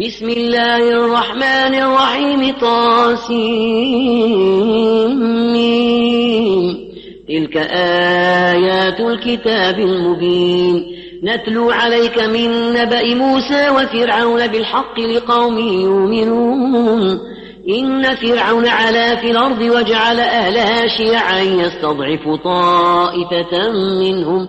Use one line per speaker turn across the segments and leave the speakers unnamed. بسم الله الرحمن الرحيم طاسمين تلك آيات الكتاب المبين نتلو عليك من نبأ موسى وفرعون بالحق لقوم يؤمنون إن فرعون علا في الأرض وجعل أهلها شيعا يستضعف طائفة منهم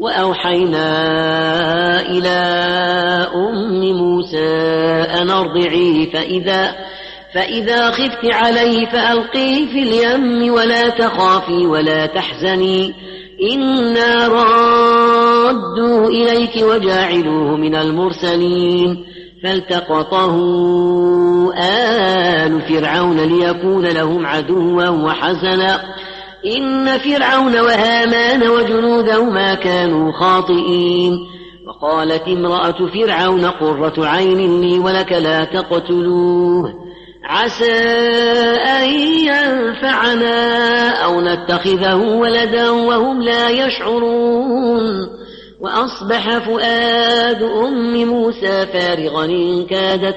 وأوحينا إلى أم موسى أن أرضعيه فإذا فإذا خفت عليه فألقيه في اليم ولا تخافي ولا تحزني إنا رادوا إليك وجاعلوه من المرسلين فالتقطه آل فرعون ليكون لهم عدوا وحزنا إن فرعون وهامان وجنودهما كانوا خاطئين وقالت امرأة فرعون قرة عين لي ولك لا تقتلوه عسى أن ينفعنا أو نتخذه ولدا وهم لا يشعرون وأصبح فؤاد أم موسى فارغا إن كادت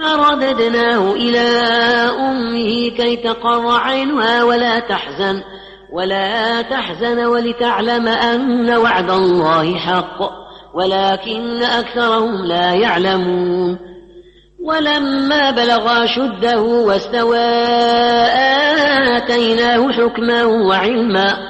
فرددناه إلى أمه كي تقر عينها ولا تحزن ولا تحزن ولتعلم أن وعد الله حق ولكن أكثرهم لا يعلمون ولما بلغ شده واستوى آتيناه حكما وعلما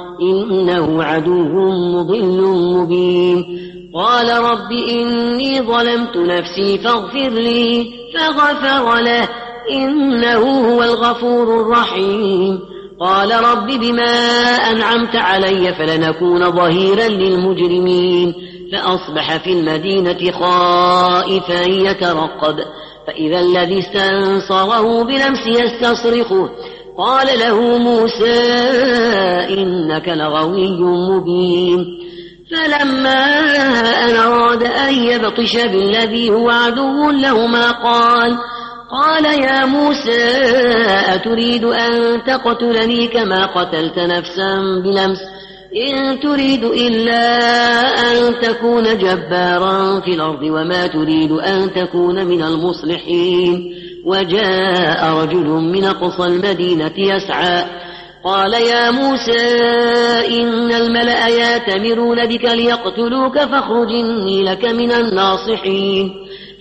إنه عدو مضل مبين قال رب إني ظلمت نفسي فاغفر لي فغفر له إنه هو الغفور الرحيم قال رب بما أنعمت علي فلنكون ظهيرا للمجرمين فأصبح في المدينة خائفا يترقب فإذا الذي استنصره بلمس يستصرخه قال له موسى إنك لغوي مبين فلما أن أراد أن يبطش بالذي هو عدو لهما قال قال يا موسى أتريد أن تقتلني كما قتلت نفسا بلمس إن تريد إلا أن تكون جبارا في الأرض وما تريد أن تكون من المصلحين وجاء رجل من أقصى المدينة يسعى قال يا موسى إن الملأ ياتمرون بك ليقتلوك فاخرجني لك من الناصحين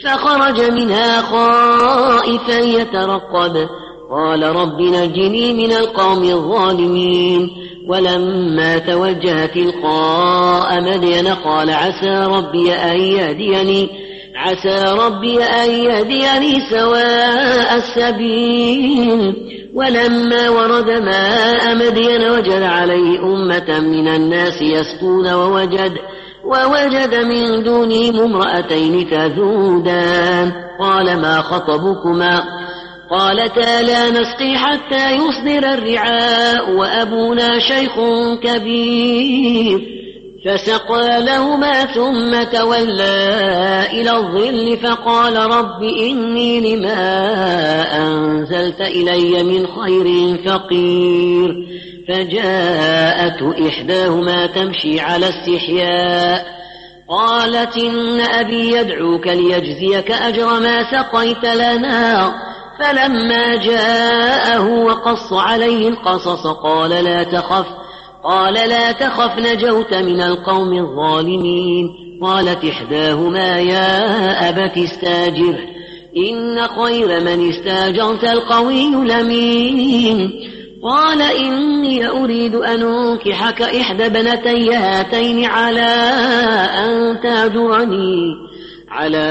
فخرج منها خائفا يترقب قال رب نجني من القوم الظالمين ولما توجه تلقاء مدين قال عسى ربي أن يهديني عسى ربي أن يهديني سواء السبيل ولما ورد ماء مدين وجد عليه أمة من الناس يسقون ووجد ووجد من دونهم امرأتين تذودان قال ما خطبكما قالتا لا نسقي حتى يصدر الرعاء وأبونا شيخ كبير فسقى لهما ثم تولى إلى الظل فقال رب إني لما أنزلت إلي من خير فقير فجاءته إحداهما تمشي على استحياء قالت إن أبي يدعوك ليجزيك أجر ما سقيت لنا فلما جاءه وقص عليه القصص قال لا تخف قال لا تخف نجوت من القوم الظالمين قالت إحداهما يا أبت استاجر إن خير من استاجرت القوي لمين قال إني أريد أن أنكحك إحدى بنتي هاتين على أن تاجرني على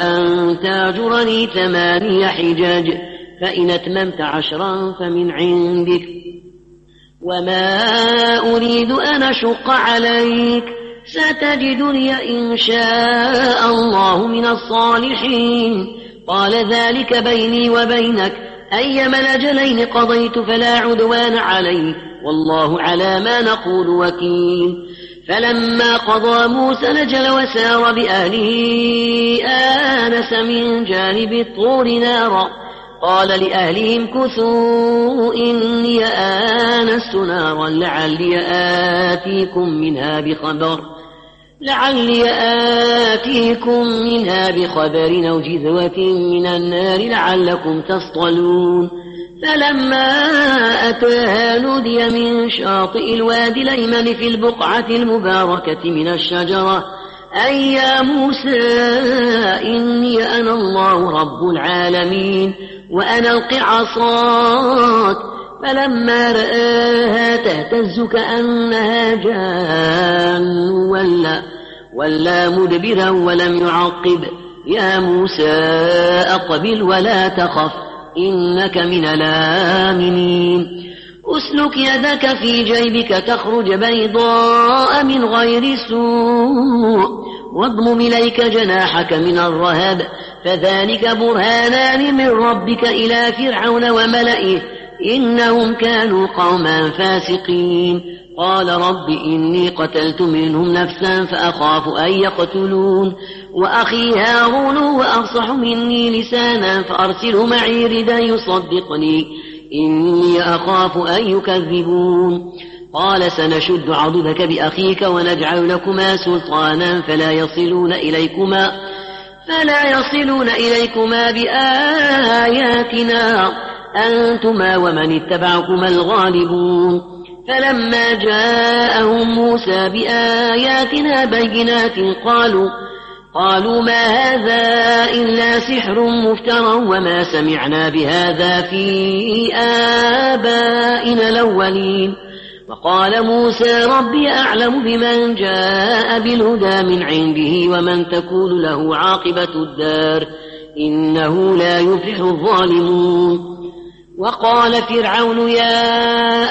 أن تاجرني ثماني حجاج فإن أتممت عشرا فمن عندك وما أريد أن أشق عليك ستجدني إن شاء الله من الصالحين قال ذلك بيني وبينك أيما الأجلين قضيت فلا عدوان علي والله على ما نقول وكيل فلما قضى موسى نجل وسار بأهله آنس من جانب الطور نارا قال لأهلهم كثوا إني آنست نارا لعلي آتيكم منها بخبر لعلي آتيكم منها بخبر أو جذوة من النار لعلكم تصطلون فلما أتاها نودي من شاطئ الوادي الأيمن في البقعة المباركة من الشجرة أي يا موسى إني أنا الله رب العالمين وأنا ألقي عصاك فلما رآها تهتز كأنها جان ولا ولا مدبرا ولم يعقب يا موسى أقبل ولا تخف إنك من الآمنين أسلك يدك في جيبك تخرج بيضاء من غير سوء واضمم إليك جناحك من الرهب فذلك برهانان من ربك إلى فرعون وملئه إنهم كانوا قوما فاسقين قال رب إني قتلت منهم نفسا فأخاف أن يقتلون وأخي هارون هو أفصح مني لسانا فأرسله معي ردا يصدقني إني أخاف أن يكذبون قال سنشد عضدك بأخيك ونجعل لكما سلطانا فلا يصلون إليكما فلا يصلون إليكما بآياتنا أنتما ومن اتبعكما الغالبون فلما جاءهم موسى بآياتنا بينات قالوا قالوا ما هذا إلا سحر مفترى وما سمعنا بهذا في آبائنا الأولين وقال موسى ربي أعلم بمن جاء بالهدى من عنده ومن تكون له عاقبة الدار إنه لا يفلح الظالمون وقال فرعون يا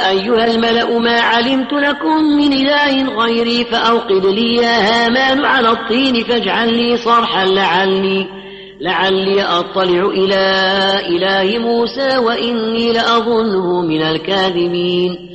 أيها الملأ ما علمت لكم من إله غيري فأوقد لي يا هامان على الطين فاجعل لي صرحا لعلي لعلي أطلع إلى إله موسى وإني لأظنه من الكاذبين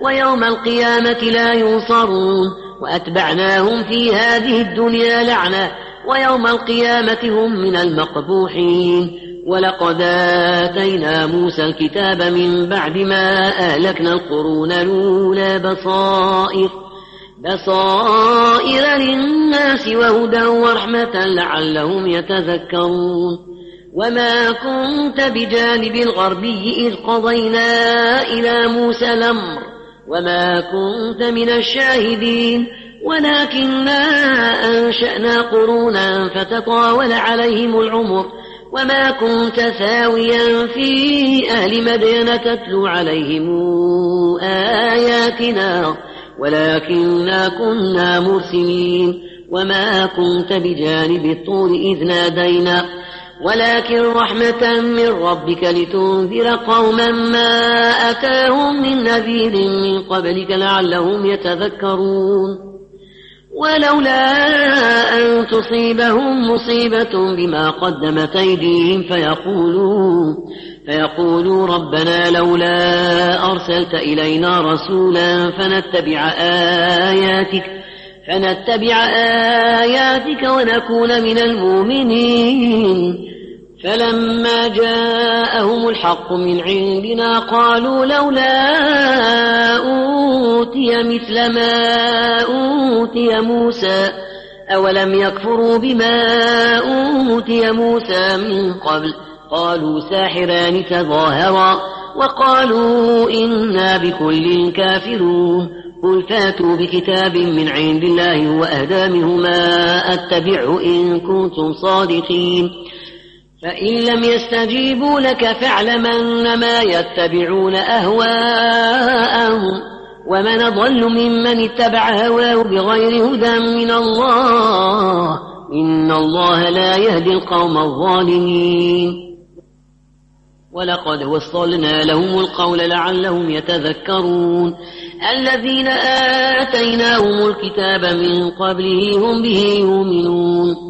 ويوم القيامة لا ينصرون وأتبعناهم في هذه الدنيا لعنة ويوم القيامة هم من المقبوحين ولقد آتينا موسى الكتاب من بعد ما أهلكنا القرون الأولى بصائر بصائر للناس وهدى ورحمة لعلهم يتذكرون وما كنت بجانب الغربي إذ قضينا إلى موسى الأمر وما كنت من الشاهدين ولكنا أنشأنا قرونا فتطاول عليهم العمر وما كنت ثاويا في أهل مدينة تتلو عليهم آياتنا ولكنا كنا مرسلين وما كنت بجانب الطور إذ نادينا ولكن رحمة من ربك لتنذر قوما ما أتاهم من نذير من قبلك لعلهم يتذكرون ولولا أن تصيبهم مصيبة بما قدمت أيديهم فيقولوا فيقولوا ربنا لولا أرسلت إلينا رسولا فنتبع آياتك فنتبع آياتك ونكون من المؤمنين فلما جاءهم الحق من عندنا قالوا لولا أوتي مثل ما أوتي موسى أولم يكفروا بما أوتي موسى من قبل قالوا ساحران تظاهرا وقالوا إنا بكل كافرون قل فاتوا بكتاب من عند الله هو أهدى منهما أتبعه إن كنتم صادقين فإن لم يستجيبوا لك فاعلم أنما يتبعون أهواءهم ومن أضل ممن اتبع هواه بغير هدى من الله إن الله لا يهدي القوم الظالمين ولقد وصلنا لهم القول لعلهم يتذكرون الذين آتيناهم الكتاب من قبله هم به يؤمنون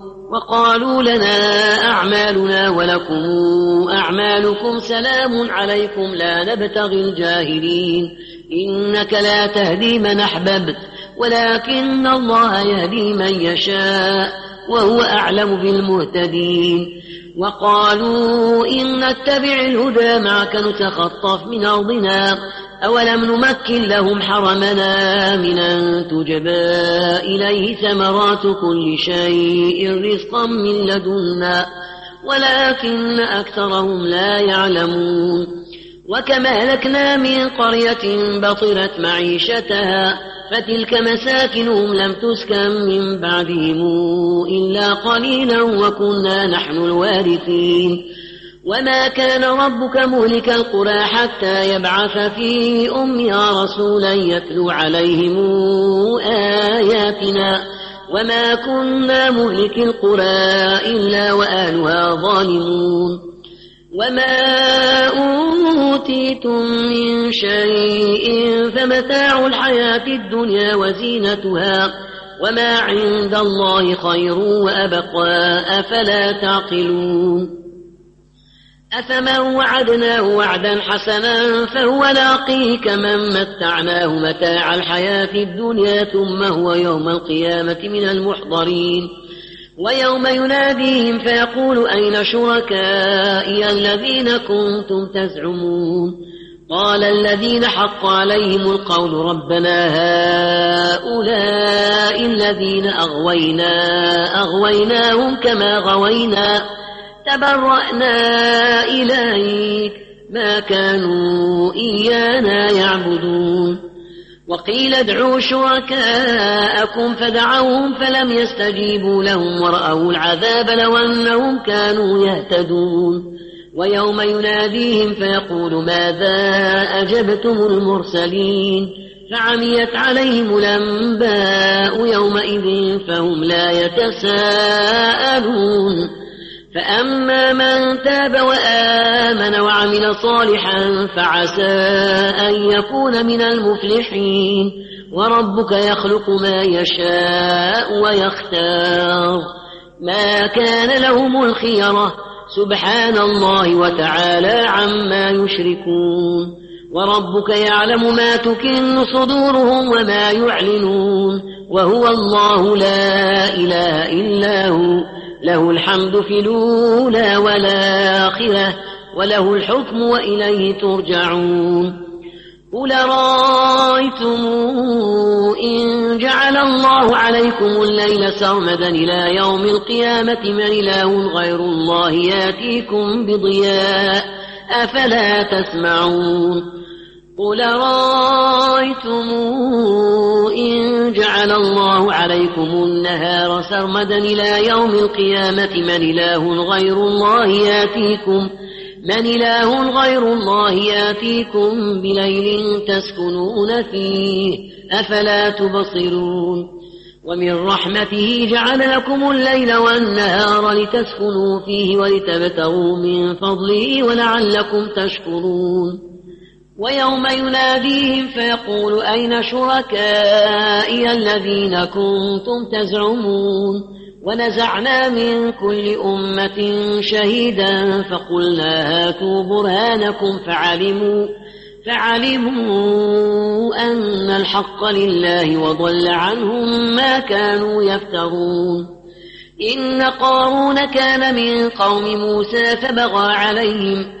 وقالوا لنا أعمالنا ولكم أعمالكم سلام عليكم لا نبتغي الجاهلين إنك لا تهدي من أحببت ولكن الله يهدي من يشاء وهو أعلم بالمهتدين وقالوا إن نتبع الهدى معك نتخطف من أرضنا أولم نمكن لهم حرمنا من أن تجبى إليه ثمرات كل شيء رزقا من لدنا ولكن أكثرهم لا يعلمون وكما أهلكنا من قرية بطرت معيشتها فتلك مساكنهم لم تسكن من بعدهم إلا قليلا وكنا نحن الوارثين وما كان ربك مهلك القرى حتى يبعث في أمها رسولا يتلو عليهم آياتنا وما كنا مهلك القرى إلا وأهلها ظالمون وما أوتيتم من شيء فمتاع الحياة الدنيا وزينتها وما عند الله خير وأبقى أفلا تعقلون أفمن وعدناه وعدا حسنا فهو لاقيه كمن متعناه متاع الحياة الدنيا ثم هو يوم القيامة من المحضرين ويوم يناديهم فيقول أين شركائي الذين كنتم تزعمون قال الذين حق عليهم القول ربنا هؤلاء الذين أغوينا أغويناهم كما غوينا تبرأنا إليك ما كانوا إيانا يعبدون وقيل ادعوا شركاءكم فدعوهم فلم يستجيبوا لهم ورأوا العذاب لو أنهم كانوا يهتدون ويوم يناديهم فيقول ماذا أجبتم المرسلين فعميت عليهم الأنباء يومئذ فهم لا يتساءلون فأما من تاب وآمن وعمل صالحا فعسى أن يكون من المفلحين وربك يخلق ما يشاء ويختار ما كان لهم الخيرة سبحان الله وتعالى عما يشركون وربك يعلم ما تكن صدورهم وما يعلنون وهو الله لا إله إلا هو له الحمد في الأولى والآخرة وله الحكم وإليه ترجعون قل رأيتم إن جعل الله عليكم الليل سرمدا إلى يوم القيامة من إله غير الله ياتيكم بضياء أفلا تسمعون قل رأيتم عليكم النهار سرمدا إلى يوم القيامة من إله غير الله ياتيكم من إله غير الله ياتيكم بليل تسكنون فيه أفلا تبصرون ومن رحمته جعل لكم الليل والنهار لتسكنوا فيه ولتبتغوا من فضله ولعلكم تشكرون ويوم يناديهم فيقول أين شركائي الذين كنتم تزعمون ونزعنا من كل أمة شهيدا فقلنا هاتوا برهانكم فعلموا فعلموا أن الحق لله وضل عنهم ما كانوا يفترون إن قارون كان من قوم موسى فبغى عليهم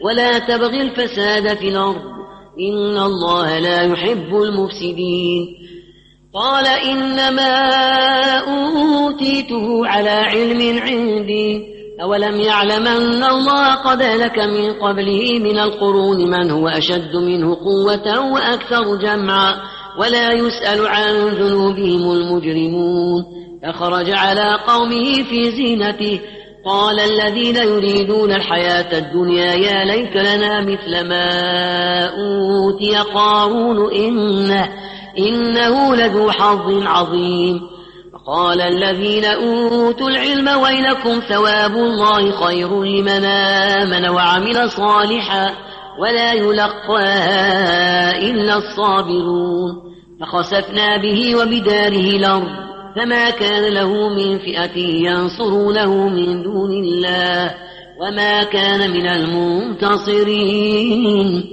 ولا تبغ الفساد في الأرض إن الله لا يحب المفسدين قال إنما أوتيته على علم عندي أولم يعلم أن الله قد لك من قبله من القرون من هو أشد منه قوة وأكثر جمعا ولا يسأل عن ذنوبهم المجرمون أخرج على قومه في زينته قال الذين يريدون الحياة الدنيا يا ليت لنا مثل ما أوتي قارون إنه, إنه لذو حظ عظيم وقال الذين أوتوا العلم ويلكم ثواب الله خير لمن آمن وعمل صالحا ولا يلقاها إلا الصابرون فخسفنا به وبداره الأرض فما كان له من فئة ينصرونه من دون الله وما كان من المنتصرين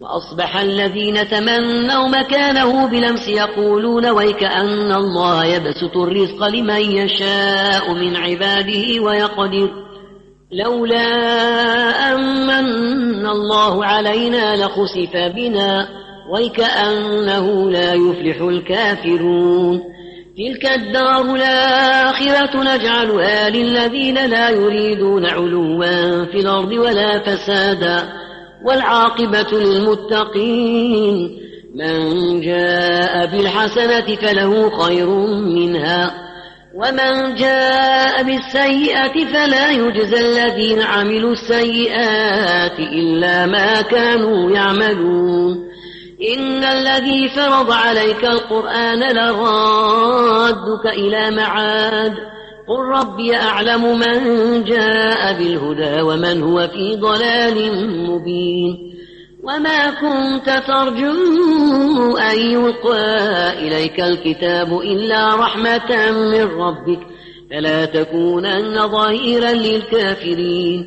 وأصبح الذين تمنوا مكانه بالأمس يقولون ويك أن الله يبسط الرزق لمن يشاء من عباده ويقدر لولا أمن الله علينا لخسف بنا ويكأنه لا يفلح الكافرون تلك الدار الآخرة نجعلها للذين لا يريدون علوا في الأرض ولا فسادا والعاقبة للمتقين من جاء بالحسنة فله خير منها ومن جاء بالسيئة فلا يجزى الذين عملوا السيئات إلا ما كانوا يعملون إن الذي فرض عليك القرآن لرادك إلى معاد قل ربي أعلم من جاء بالهدى ومن هو في ضلال مبين وما كنت ترجو أن يلقى إليك الكتاب إلا رحمة من ربك فلا تكونن ظهيرا للكافرين